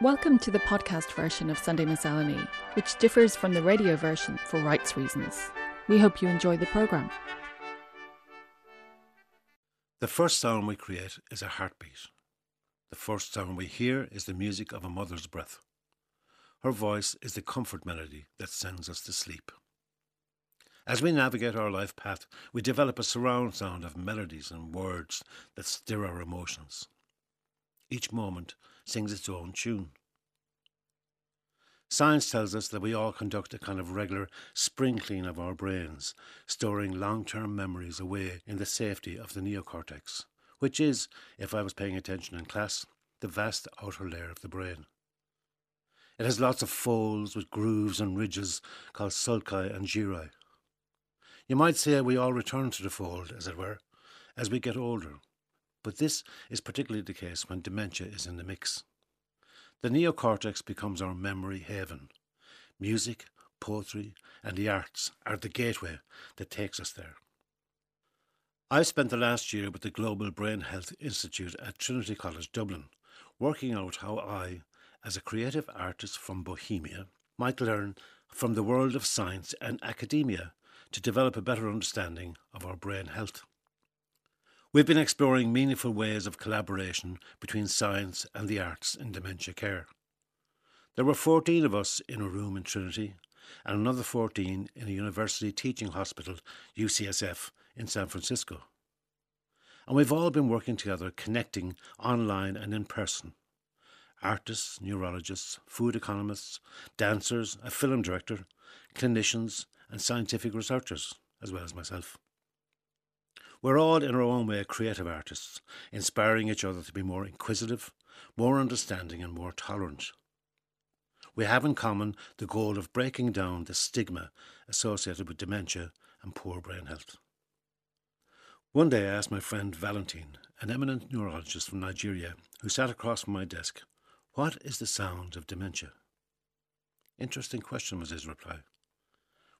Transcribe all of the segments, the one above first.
Welcome to the podcast version of Sunday Miscellany, which differs from the radio version for rights reasons. We hope you enjoy the programme. The first sound we create is a heartbeat. The first sound we hear is the music of a mother's breath. Her voice is the comfort melody that sends us to sleep. As we navigate our life path, we develop a surround sound of melodies and words that stir our emotions. Each moment sings its own tune. Science tells us that we all conduct a kind of regular spring clean of our brains, storing long term memories away in the safety of the neocortex, which is, if I was paying attention in class, the vast outer layer of the brain. It has lots of folds with grooves and ridges called sulci and gyri. You might say we all return to the fold, as it were, as we get older, but this is particularly the case when dementia is in the mix. The neocortex becomes our memory haven. Music, poetry, and the arts are the gateway that takes us there. I spent the last year with the Global Brain Health Institute at Trinity College Dublin, working out how I, as a creative artist from Bohemia, might learn from the world of science and academia to develop a better understanding of our brain health. We've been exploring meaningful ways of collaboration between science and the arts in dementia care. There were 14 of us in a room in Trinity and another 14 in a university teaching hospital, UCSF, in San Francisco. And we've all been working together, connecting online and in person. Artists, neurologists, food economists, dancers, a film director, clinicians, and scientific researchers, as well as myself. We're all, in our own way, creative artists, inspiring each other to be more inquisitive, more understanding, and more tolerant. We have in common the goal of breaking down the stigma associated with dementia and poor brain health. One day I asked my friend Valentine, an eminent neurologist from Nigeria, who sat across from my desk, What is the sound of dementia? Interesting question was his reply.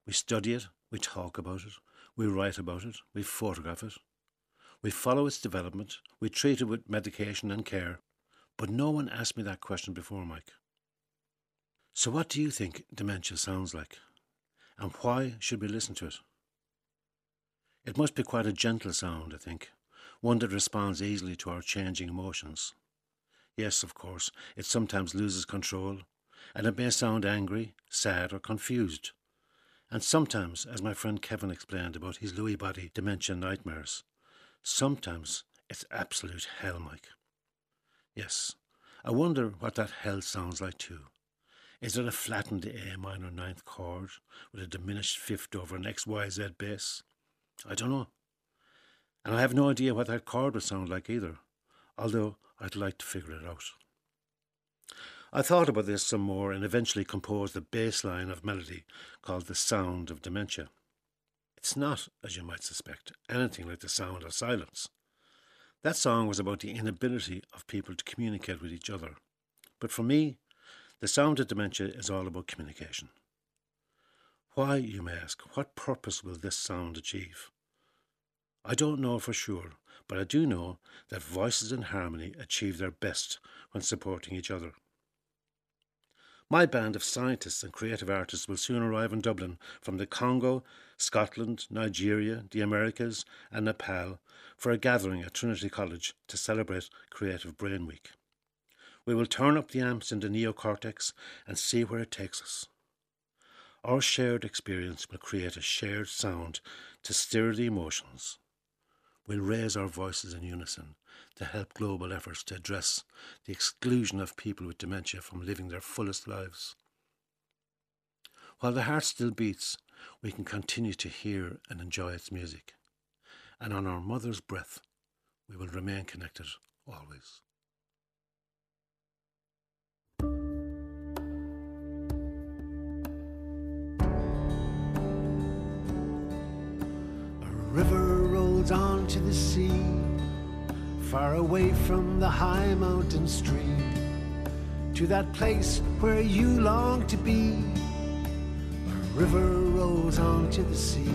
We study it, we talk about it, we write about it, we photograph it, we follow its development, we treat it with medication and care, but no one asked me that question before, Mike. So, what do you think dementia sounds like? And why should we listen to it? It must be quite a gentle sound, I think, one that responds easily to our changing emotions. Yes, of course, it sometimes loses control, and it may sound angry, sad, or confused. And sometimes, as my friend Kevin explained about his Lewy body dementia nightmares, sometimes it's absolute hell, Mike. Yes, I wonder what that hell sounds like too. Is it a flattened A minor ninth chord with a diminished fifth over an XYZ bass? I don't know. And I have no idea what that chord would sound like either, although I'd like to figure it out. I thought about this some more and eventually composed a bass line of melody called The Sound of Dementia. It's not, as you might suspect, anything like the sound of silence. That song was about the inability of people to communicate with each other. But for me, the sound of dementia is all about communication. Why, you may ask, what purpose will this sound achieve? I don't know for sure, but I do know that voices in harmony achieve their best when supporting each other. My band of scientists and creative artists will soon arrive in Dublin from the Congo, Scotland, Nigeria, the Americas, and Nepal for a gathering at Trinity College to celebrate Creative Brain Week. We will turn up the amps in the neocortex and see where it takes us. Our shared experience will create a shared sound to stir the emotions. We'll raise our voices in unison to help global efforts to address the exclusion of people with dementia from living their fullest lives. While the heart still beats, we can continue to hear and enjoy its music. And on our mother's breath, we will remain connected always. A river on to the sea far away from the high mountain stream, to that place where you long to be. A river rolls on to the sea,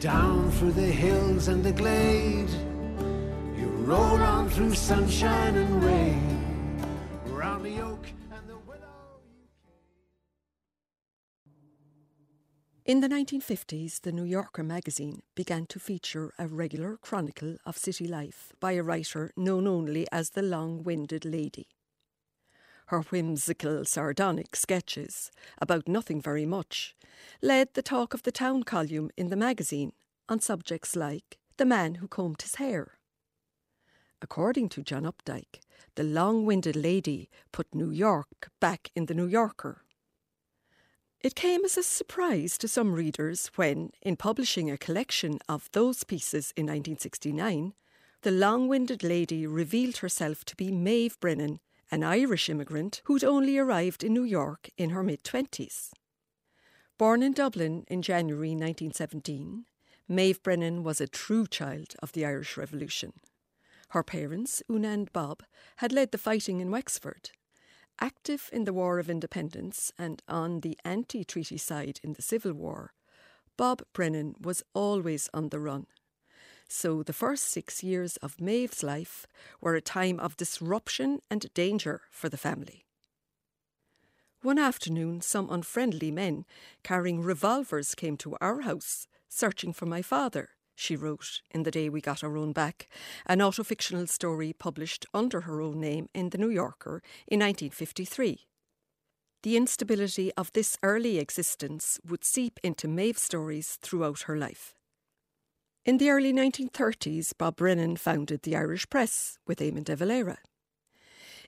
down through the hills and the glade. You roll on through sunshine and rain, Holly Oak and the In the 1950s, the New Yorker magazine began to feature a regular chronicle of city life by a writer known only as the Long Winded Lady. Her whimsical, sardonic sketches, about nothing very much, led the talk of the town column in the magazine on subjects like the man who combed his hair. According to John Updike, the long winded lady put New York back in the New Yorker. It came as a surprise to some readers when, in publishing a collection of those pieces in 1969, the long winded lady revealed herself to be Maeve Brennan, an Irish immigrant who'd only arrived in New York in her mid 20s. Born in Dublin in January 1917, Maeve Brennan was a true child of the Irish Revolution. Her parents, Una and Bob, had led the fighting in Wexford Active in the War of Independence and on the anti treaty side in the Civil War, Bob Brennan was always on the run. So the first six years of Maeve's life were a time of disruption and danger for the family. One afternoon, some unfriendly men carrying revolvers came to our house, searching for my father she wrote in The Day We Got Our Own Back, an autofictional story published under her own name in The New Yorker in 1953. The instability of this early existence would seep into Maeve's stories throughout her life. In the early 1930s, Bob Brennan founded the Irish Press with Eamon de Valera.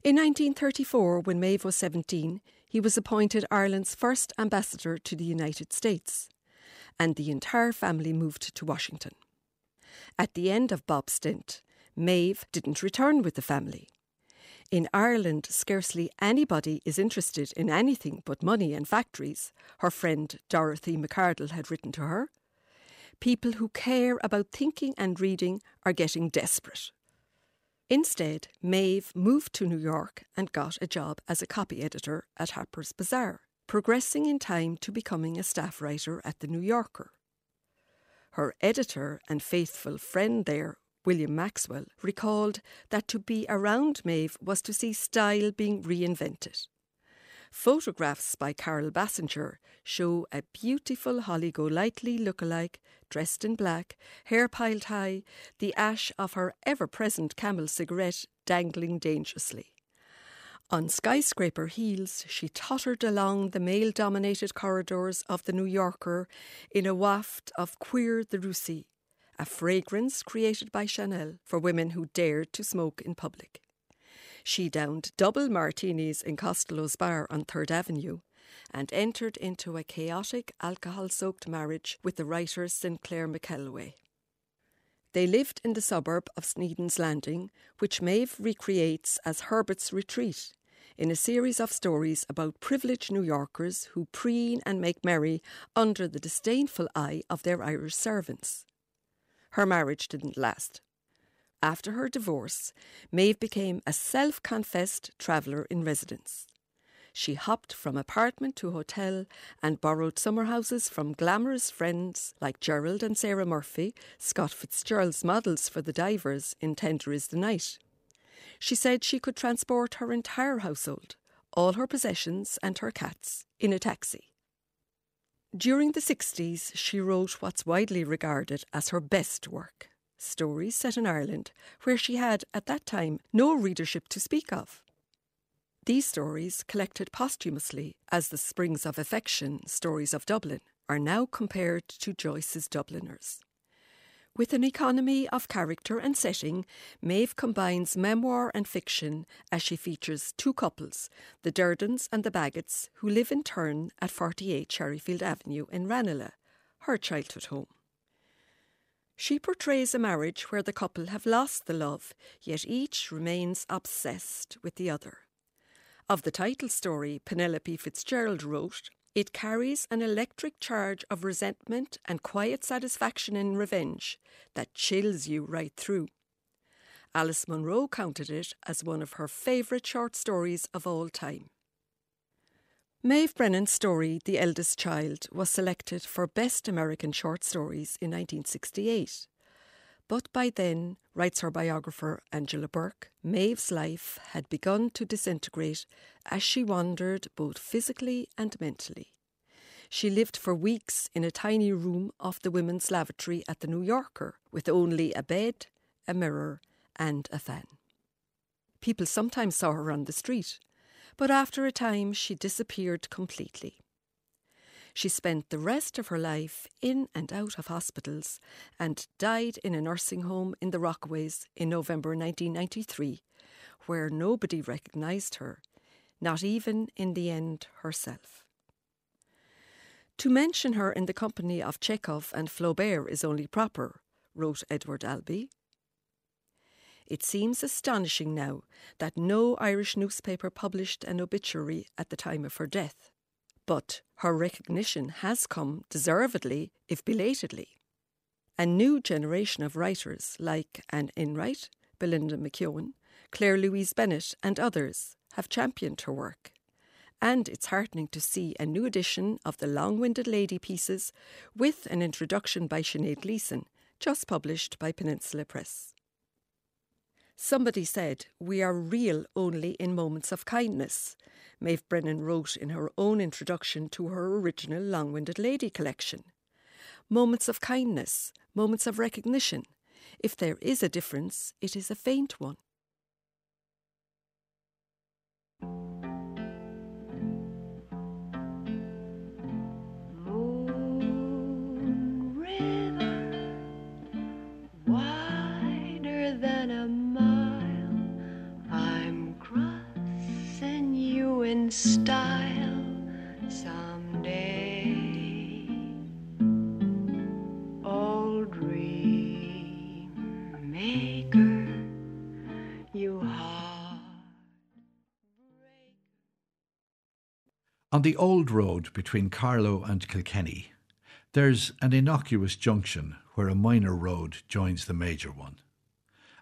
In 1934, when Maeve was 17, he was appointed Ireland's first ambassador to the United States and the entire family moved to Washington. At the end of Bob's stint, Maeve didn't return with the family. In Ireland, scarcely anybody is interested in anything but money and factories, her friend Dorothy Macardle had written to her. People who care about thinking and reading are getting desperate. Instead, Maeve moved to New York and got a job as a copy editor at Harper's Bazaar progressing in time to becoming a staff writer at The New Yorker. Her editor and faithful friend there, William Maxwell, recalled that to be around Maeve was to see style being reinvented. Photographs by Karl Bissinger show a beautiful Holly Golightly look-alike, dressed in black, hair piled high, the ash of her ever present camel cigarette dangling dangerously. On skyscraper heels, she tottered along the male dominated corridors of the New Yorker in a waft of Cuir de Russie, a fragrance created by Chanel for women who dared to smoke in public. She downed double martinis in Costello's bar on Third Avenue and entered into a chaotic alcohol soaked marriage with the writer Sinclair McKelway. They lived in the suburb of Sneden's Landing, which Maeve recreates as Herbert's Retreat in a series of stories about privileged New Yorkers who preen and make merry under the disdainful eye of their Irish servants. Her marriage didn't last. After her divorce, Maeve became a self confessed traveller in residence. She hopped from apartment to hotel and borrowed summer houses from glamorous friends like Gerald and Sarah Murphy, Scott Fitzgerald's models for the divers in Tender is the Night. She said she could transport her entire household, all her possessions and her cats, in a taxi. During the 60s, she wrote what's widely regarded as her best work stories set in Ireland, where she had, at that time, no readership to speak of. These stories, collected posthumously as The Springs of Affection Stories of Dublin, are now compared to Joyce's Dubliners. With an economy of character and setting, Maeve combines memoir and fiction as she features two couples, the Derdons and the Bagots, who live in turn at 48 Cherryfield Avenue in Ranelagh, her childhood home. She portrays a marriage where the couple have lost the love, yet each remains obsessed with the other. Of the title story, Penelope Fitzgerald wrote, it carries an electric charge of resentment and quiet satisfaction in revenge that chills you right through. Alice Munro counted it as one of her favourite short stories of all time. Maeve Brennan's story, The Eldest Child, was selected for Best American Short Stories in 1968. But by then, writes her biographer Angela Bourke, Maeve's life had begun to disintegrate as she wandered both physically and mentally. She lived for weeks in a tiny room off the women's lavatory at the New Yorker with only a bed, a mirror, and a fan. People sometimes saw her on the street, but after a time she disappeared completely. She spent the rest of her life in and out of hospitals and died in a nursing home in the Rockaways in November 1993, where nobody recognised her, not even in the end herself. To mention her in the company of Chekhov and Flaubert is only proper, wrote Edward Albee. It seems astonishing now that no Irish newspaper published an obituary at the time of her death but her recognition has come deservedly, if belatedly. A new generation of writers like Anne Enright, Belinda McKeown, Claire Louise Bennett, and others have championed her work. And it's heartening to see a new edition of the long winded lady pieces with an introduction by Sinead Gleeson, just published by Peninsula Press. Somebody said, We are real only in moments of kindness, Maeve Brennan wrote in her own introduction to her original Long Winded Lady collection. Moments of kindness, moments of recognition. If there is a difference, it is a faint one. Style someday. Old dream maker, you On the old road between Carlow and Kilkenny, there's an innocuous junction where a minor road joins the major one.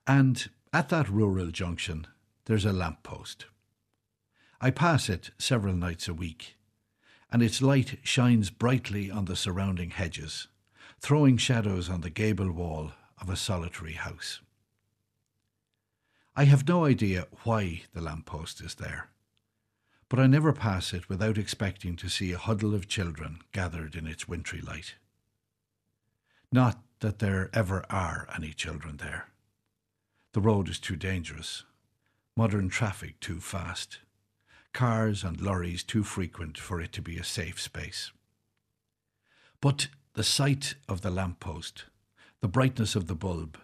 And at that rural junction, there's a lamp post. I pass it several nights a week, and its light shines brightly on the surrounding hedges, throwing shadows on the gable wall of a solitary house. I have no idea why the lamp post is there, but I never pass it without expecting to see a huddle of children gathered in its wintry light. Not that there ever are any children there. The road is too dangerous, modern traffic too fast cars and lorries too frequent for it to be a safe space. But the sight of the lamp post, the brightness of the bulb,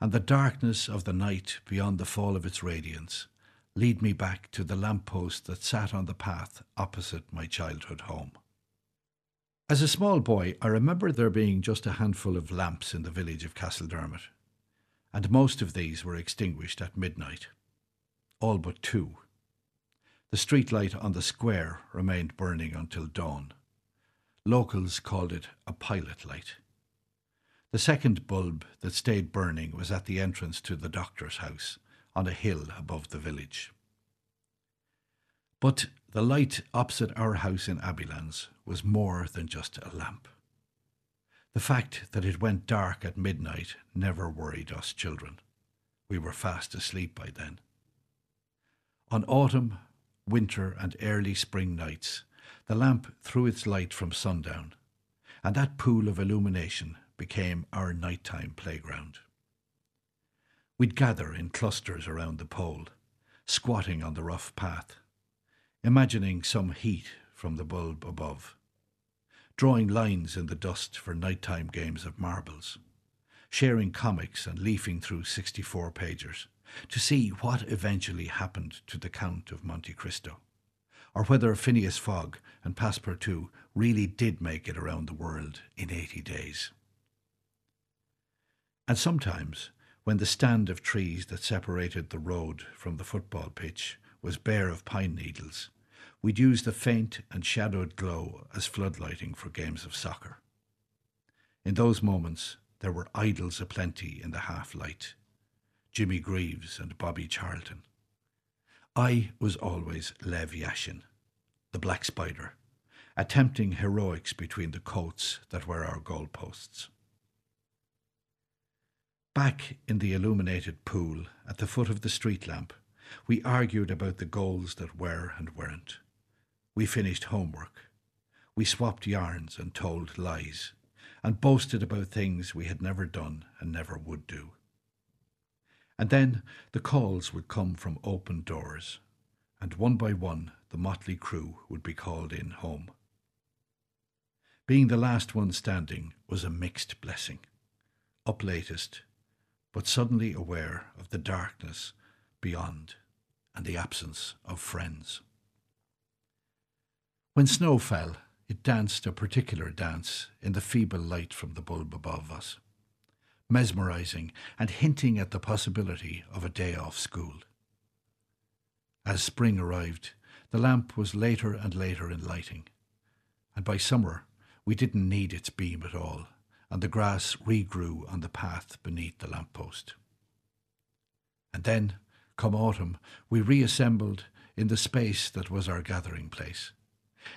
and the darkness of the night beyond the fall of its radiance lead me back to the lamp post that sat on the path opposite my childhood home. As a small boy, I remember there being just a handful of lamps in the village of Castledermot, and most of these were extinguished at midnight. All but two the streetlight on the square remained burning until dawn. Locals called it a pilot light. The second bulb that stayed burning was at the entrance to the doctor's house on a hill above the village. But the light opposite our house in Abbeylands was more than just a lamp. The fact that it went dark at midnight never worried us children. We were fast asleep by then. On autumn winter, and early spring nights, the lamp threw its light from sundown, and that pool of illumination became our nighttime playground. We'd gather in clusters around the pole, squatting on the rough path, imagining some heat from the bulb above, drawing lines in the dust for nighttime games of marbles, sharing comics and leafing through 64 pagers to see what eventually happened to the Count of Monte Cristo, or whether Phileas Fogg and Passepartout really did make it around the world in 80 days. And sometimes, when the stand of trees that separated the road from the football pitch was bare of pine needles, we'd use the faint and shadowed glow as floodlighting for games of soccer. In those moments, there were idols aplenty in the half light Jimmy Greaves and Bobby Charlton. I was always Lev Yashin, the Black Spider, attempting heroics between the coats that were our goalposts. Back in the illuminated pool at the foot of the street lamp, we argued about the goals that were and weren't. We finished homework. We swapped yarns and told lies, and boasted about things we had never done and never would do. And then the calls would come from open doors, and one by one the motley crew would be called in home. Being the last one standing was a mixed blessing. Up latest, but suddenly aware of the darkness beyond and the absence of friends. When snow fell, it danced a particular dance in the feeble light from the bulb above us, mesmerizing and hinting at the possibility of a day off school. As spring arrived, the lamp was later and later in lighting, and by summer we didn't need its beam at all, and the grass regrew on the path beneath the lamp post. And then, come autumn, we reassembled in the space that was our gathering place,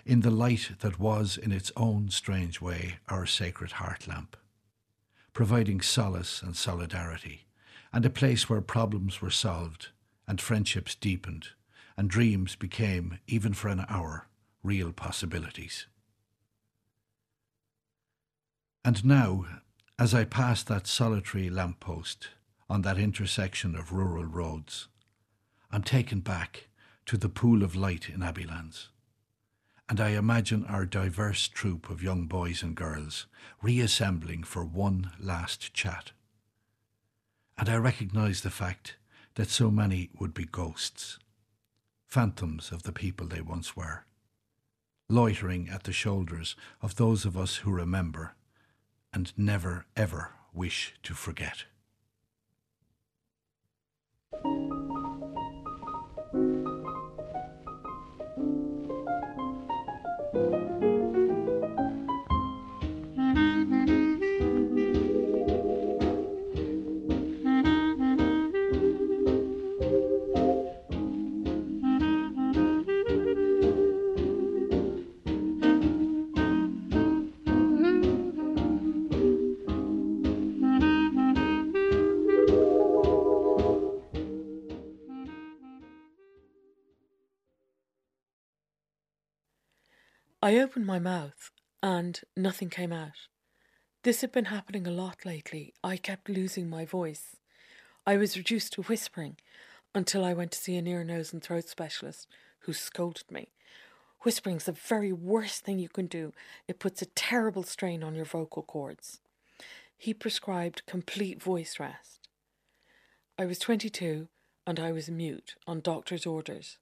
in the light that was, in its own strange way, our sacred heart lamp, providing solace and solidarity, and a place where problems were solved and friendships deepened and dreams became, even for an hour, real possibilities. And now, as I pass that solitary lamp post on that intersection of rural roads, I'm taken back to the pool of light in Abbeylands. And I imagine our diverse troop of young boys and girls reassembling for one last chat. And I recognise the fact that so many would be ghosts phantoms of the people they once were, loitering at the shoulders of those of us who remember and never ever wish to forget. I opened my mouth and nothing came out. This had been happening a lot lately. I kept losing my voice. I was reduced to whispering until I went to see an ear, nose, and throat specialist who scolded me. Whispering's the very worst thing you can do. It puts a terrible strain on your vocal cords. He prescribed complete voice rest. I was 22 and I was mute on doctor's orders.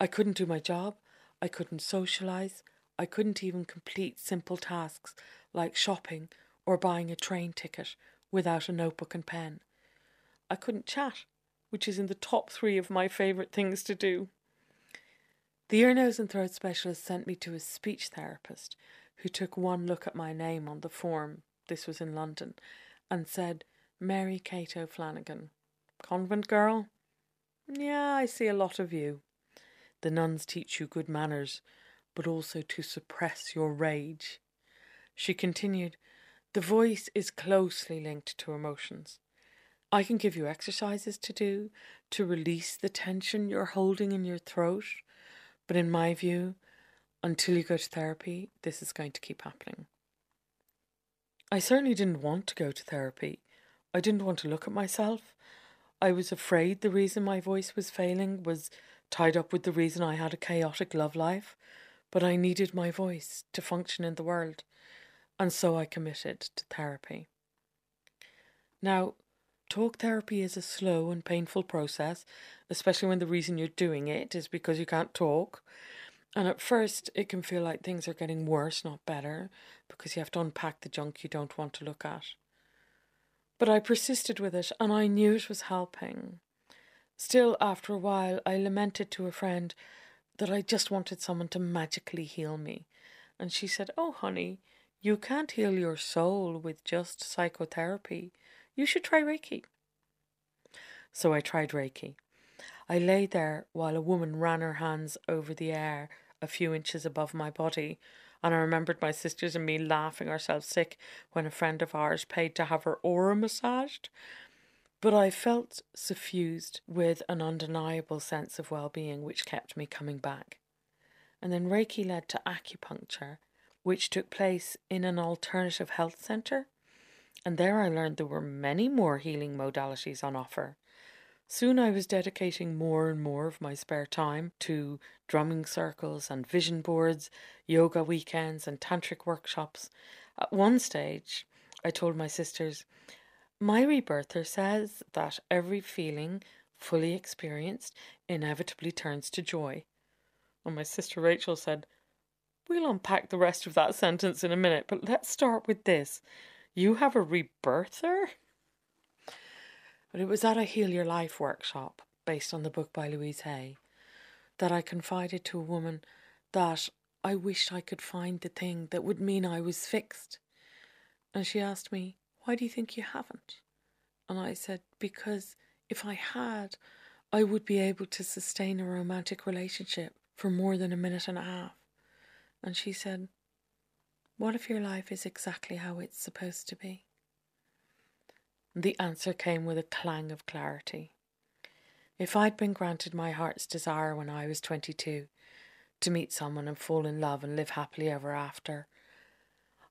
I couldn't do my job. I couldn't socialize. I couldn't even complete simple tasks like shopping or buying a train ticket without a notebook and pen. I couldn't chat, which is in the top three of my favourite things to do. The ear, nose, and throat specialist sent me to a speech therapist who took one look at my name on the form, this was in London, and said, Mary Kate O'Flanagan. Convent girl? Yeah, I see a lot of you. The nuns teach you good manners, but also to suppress your rage. She continued, The voice is closely linked to emotions. I can give you exercises to do to release the tension you're holding in your throat, but in my view, until you go to therapy, this is going to keep happening. I certainly didn't want to go to therapy. I didn't want to look at myself. I was afraid the reason my voice was failing was tied up with the reason I had a chaotic love life but I needed my voice to function in the world, and so I committed to therapy. Now, talk therapy is a slow and painful process, especially when the reason you're doing it is because you can't talk. And at first, it can feel like things are getting worse, not better, because you have to unpack the junk you don't want to look at. But I persisted with it, and I knew it was helping. Still, after a while, I lamented to a friend that I just wanted someone to magically heal me. And she said, Oh, honey, you can't heal your soul with just psychotherapy. You should try Reiki. So I tried Reiki. I lay there while a woman ran her hands over the air a few inches above my body, And I remembered my sisters and me laughing ourselves sick when a friend of ours paid to have her aura massaged. But I felt suffused with an undeniable sense of well being which kept me coming back. And then Reiki led to acupuncture, which took place in an alternative health centre. And there I learned there were many more healing modalities on offer. Soon I was dedicating more and more of my spare time to drumming circles and vision boards, yoga weekends, and tantric workshops. At one stage, I told my sisters, My rebirther says that every feeling fully experienced inevitably turns to joy. And my sister Rachel said, We'll unpack the rest of that sentence in a minute, but let's start with this. You have a rebirther? But it was at a Heal Your Life workshop, based on the book by Louise Hay, that I confided to a woman that I wished I could find the thing that would mean I was fixed. And she asked me, Why do you think you haven't? And I said, Because if I had, I would be able to sustain a romantic relationship for more than a minute and a half. And she said, What if your life is exactly how it's supposed to be? The answer came with a clang of clarity. If I'd been granted my heart's desire when I was 22, to meet someone and fall in love and live happily ever after,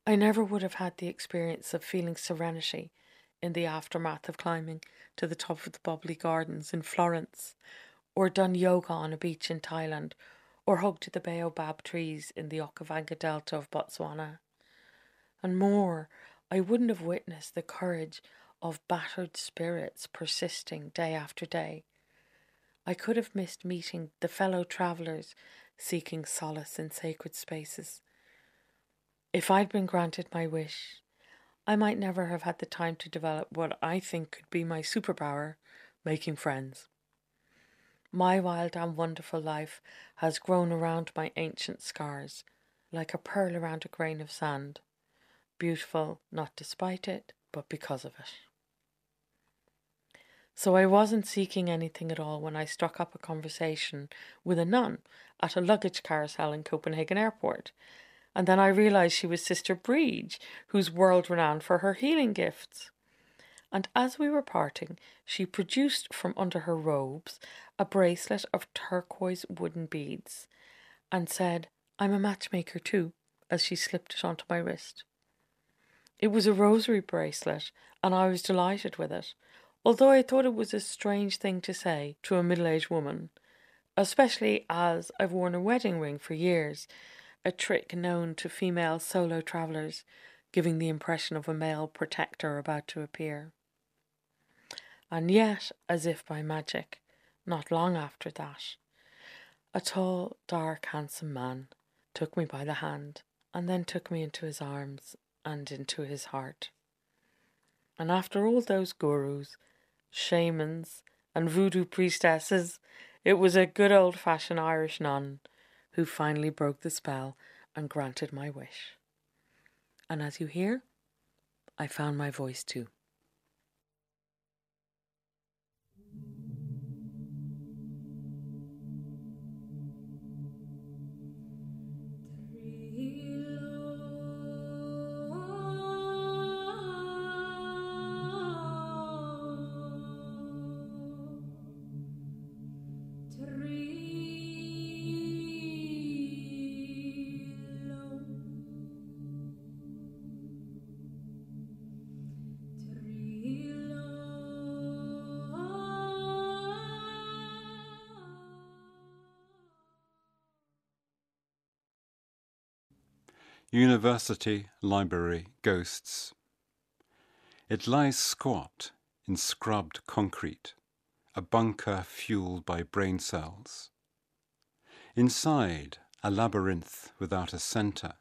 I never would have had the experience of feeling serenity in the aftermath of climbing to the top of the Boboli gardens in Florence, or done yoga on a beach in Thailand, or hugged the baobab trees in the Okavango Delta of Botswana. And more, I wouldn't have witnessed the courage of battered spirits persisting day after day. I could have missed meeting the fellow travellers seeking solace in sacred spaces. If I'd been granted my wish, I might never have had the time to develop what I think could be my superpower making friends. My wild and wonderful life has grown around my ancient scars, like a pearl around a grain of sand. Beautiful not despite it, but because of it. So I wasn't seeking anything at all when I struck up a conversation with a nun at a luggage carousel in Copenhagen airport. And then I realized she was Sister Briege, who's world renowned for her healing gifts. And as we were parting, she produced from under her robes a bracelet of turquoise wooden beads and said, I'm a matchmaker too, as she slipped it onto my wrist. It was a rosary bracelet, and I was delighted with it although I thought it was a strange thing to say to a middle aged woman, especially as I've worn a wedding ring for years, a trick known to female solo travellers, giving the impression of a male protector about to appear. And yet, as if by magic, not long after that, a tall, dark, handsome man took me by the hand and then took me into his arms and into his heart. And after all those gurus, shamans, and voodoo priestesses, it was a good old fashioned Irish nun who finally broke the spell and granted my wish. And as you hear, I found my voice too. University Library Ghosts. It lies squat in scrubbed concrete, a bunker fueled by brain cells. Inside, a labyrinth without a centre.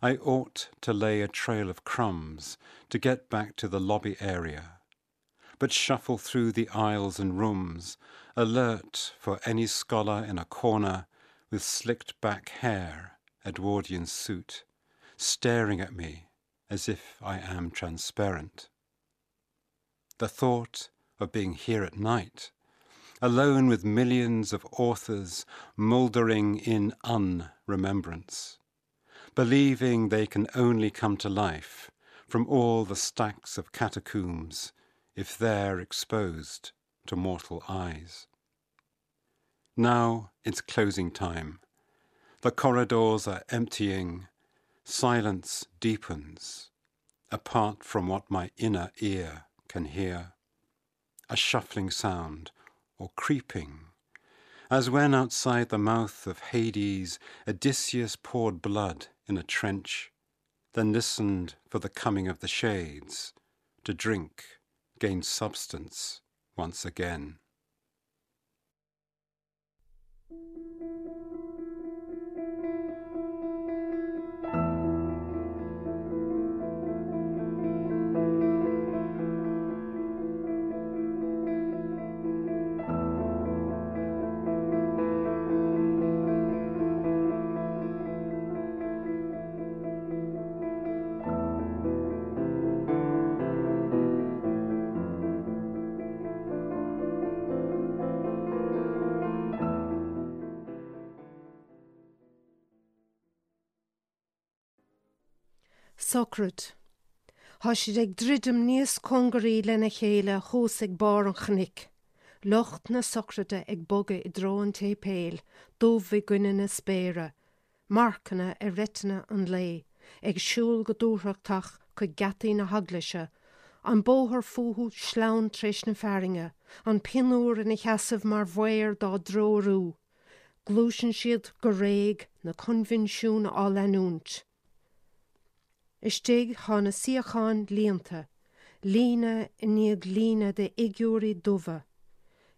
I ought to lay a trail of crumbs to get back to the lobby area, but shuffle through the aisles and rooms, alert for any scholar in a corner with slicked back hair Edwardian suit, staring at me as if I am transparent. The thought of being here at night, alone with millions of authors mouldering in unremembrance, believing they can only come to life from all the stacks of catacombs if they're exposed to mortal eyes. Now it's closing time. The corridors are emptying, silence deepens, apart from what my inner ear can hear. A shuffling sound or creeping, as when outside the mouth of Hades Odysseus poured blood in a trench, then listened for the coming of the shades, to drink, gain substance once again. Socrad. Tá si ag ddridum níos congarí lena chéile thós ag bar an chnic. Locht na socrade ag boga i drón té péil, dómh gine na spéire, Marcanna ar rétena an lé, ag siúil go dúthrachtach chu gataí na haglaise, an bóthir fuú sleán tréis na feringe, an pinúr in i cheasamh mar bhir dá dróú. Glúsin siad go réig na convinsisiún á leúnt. Istíigh hána siocháin líanta, lína iníag lína de igúí dumha,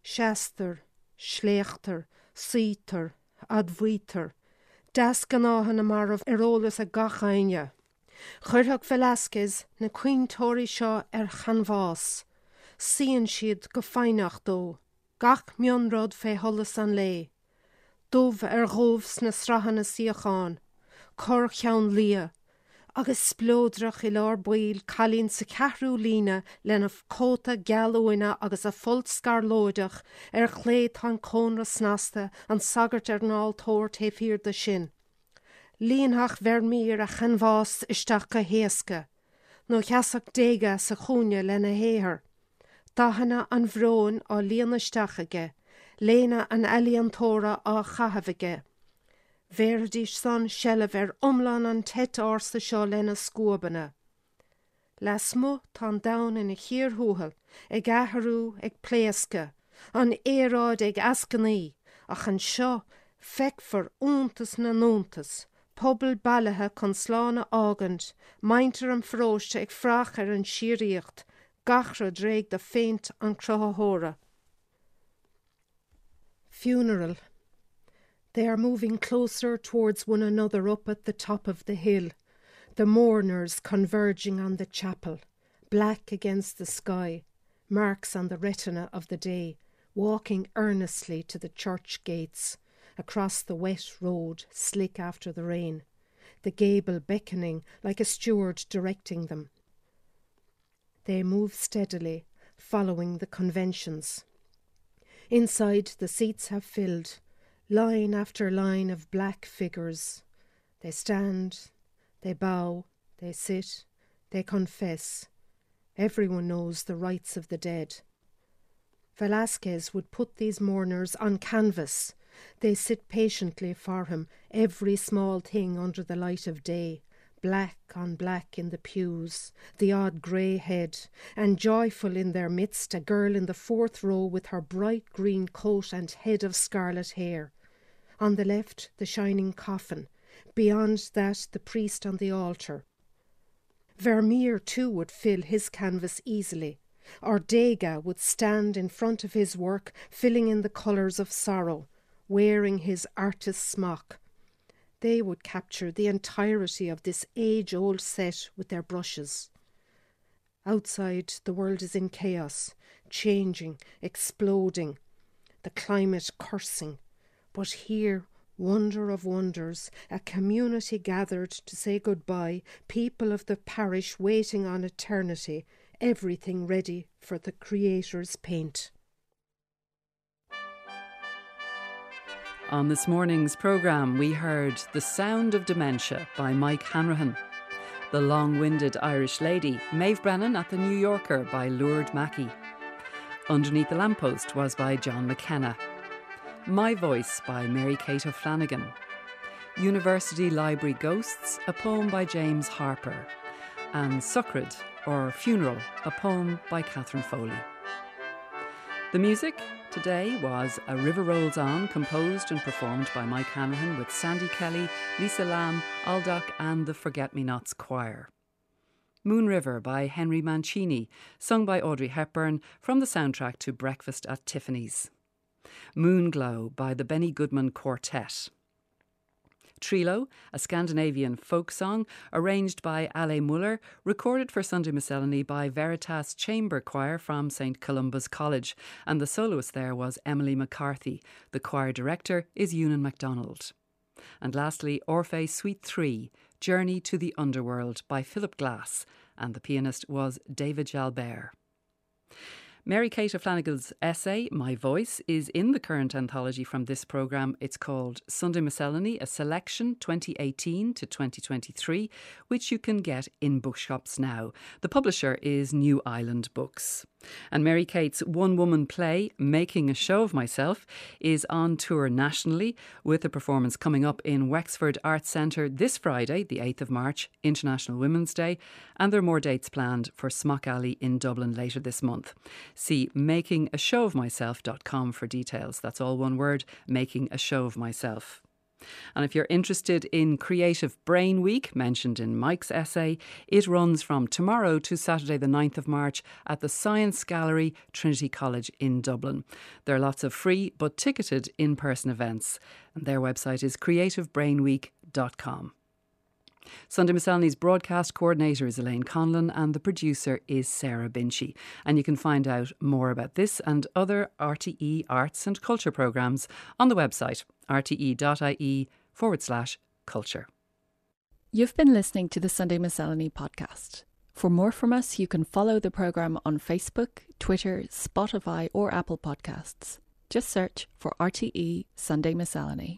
Seaster, sléachtar, sítar, admhuitar, deas gan áhanana mar ah arolalas a gachaine. Chirthach Velasquez na cuiintóirí seo ar chanhás, Sían siad go féineach dó, gach mionrád fé hollas an lé. Dómh ar ghóbhs na strahanna siocháin, chor cheann lia, agus splódrach i lár buil chalín sa cehrú lína lena cóta geúine agus a fult scarlóideach ar chléad an cónra snasta an sagart ar náiltóir taobhhir de sin. Líonthach vermír a chanhás isteach go héasca, nó cheasach déige sa chuúne lena héair. Dahanana an bhróin á líanaisteachige, léna an eíontóra á chahabhaige. Verdís san sellh ar omlan an tet ásta seo lena scubanna. Les mu tá dam ina chiirthúhall ag gatharú ag pléasca, an éráid ag ascaní ach an seo feic úntas na nótas, pobl bailthe chun sláánna ágant, maintar an fróiste ag frach ar an siíocht, gachra dréig de féint an crothathóra. Funeral They are moving closer towards one another up at the top of the hill, the mourners converging on the chapel, black against the sky, marks on the retina of the day, walking earnestly to the church gates, across the wet road, slick after the rain, the gable beckoning like a steward directing them. They move steadily, following the conventions. Inside, the seats have filled, line after line of black figures. They stand, they bow, they sit, they confess. Everyone knows the rights of the dead. Velasquez would put these mourners on canvas. They sit patiently for him, every small thing under the light of day, black on black in the pews, the odd grey head, and joyful in their midst a girl in the fourth row with her bright green coat and head of scarlet hair. On the left, the shining coffin, beyond that, the priest on the altar. Vermeer, too, would fill his canvas easily. Or Degas would stand in front of his work, filling in the colours of sorrow, wearing his artist's smock. They would capture the entirety of this age old set with their brushes. Outside, the world is in chaos, changing, exploding, the climate cursing, but here, wonder of wonders, a community gathered to say goodbye, people of the parish waiting on eternity, everything ready for the Creator's paint. On this morning's programme, we heard The Sound of Dementia by Mike Hanrahan. The Long Winded Irish Lady, Maeve Brennan at the New Yorker by Lourdes Mackey. Underneath the Lamppost was by John MacKenna. My Voice by Mary Kate O'Flanagan. University Library Ghosts, a poem by James Harpur. And Sochraid, or Funeral, a poem by Catherine Foley. The music today was A River Rolls On, composed and performed by Mike Hanrahan with Sandy Kelly, Lisa Lamb, Aldoc, and the Forget Me Nots Choir. Moon River by Henry Mancini, sung by Audrey Hepburn from the soundtrack to Breakfast at Tiffany's. Moonglow by the Benny Goodman Quartet. Trilo, a Scandinavian folk song arranged by Ale Möller, recorded for Sunday Miscellany by Veritas Chamber Choir from St Columba's College, and the soloist there was Emily McCarthy. The choir director is Ewan MacDonald. And lastly, Orpheus Suite 3, Journey to the Underworld by Philip Glass, and the pianist was David Jalbert. Mary Kate O'Flanagan's essay, My Voice, is in the current anthology from this programme. It's called Sunday Miscellany, a selection 2018 to 2023, which you can get in bookshops now. The publisher is New Island Books. And Mary Kate's one woman play, Making a Show of Myself, is on tour nationally with a performance coming up in Wexford Arts Centre this Friday, the 8th of March, International Women's Day, and there are more dates planned for Smock Alley in Dublin later this month. See makingashowofmyself.com for details. That's all one word, making a show of myself. And if you're interested in Creative Brain Week, mentioned in Mike's essay, it runs from tomorrow to Saturday, the 9th of March, at the Science Gallery, Trinity College in Dublin. There are lots of free but ticketed in person events, and their website is creativebrainweek.com. Sunday Miscellany's broadcast coordinator is Elaine Conlon and the producer is Sarah Binchy. And you can find out more about this and other RTE arts and culture programmes on the website rte.ie forward slash culture. You've been listening to the Sunday Miscellany podcast. For more from us, you can follow the programme on Facebook, Twitter, Spotify, or Apple Podcasts. Just search for RTE Sunday Miscellany.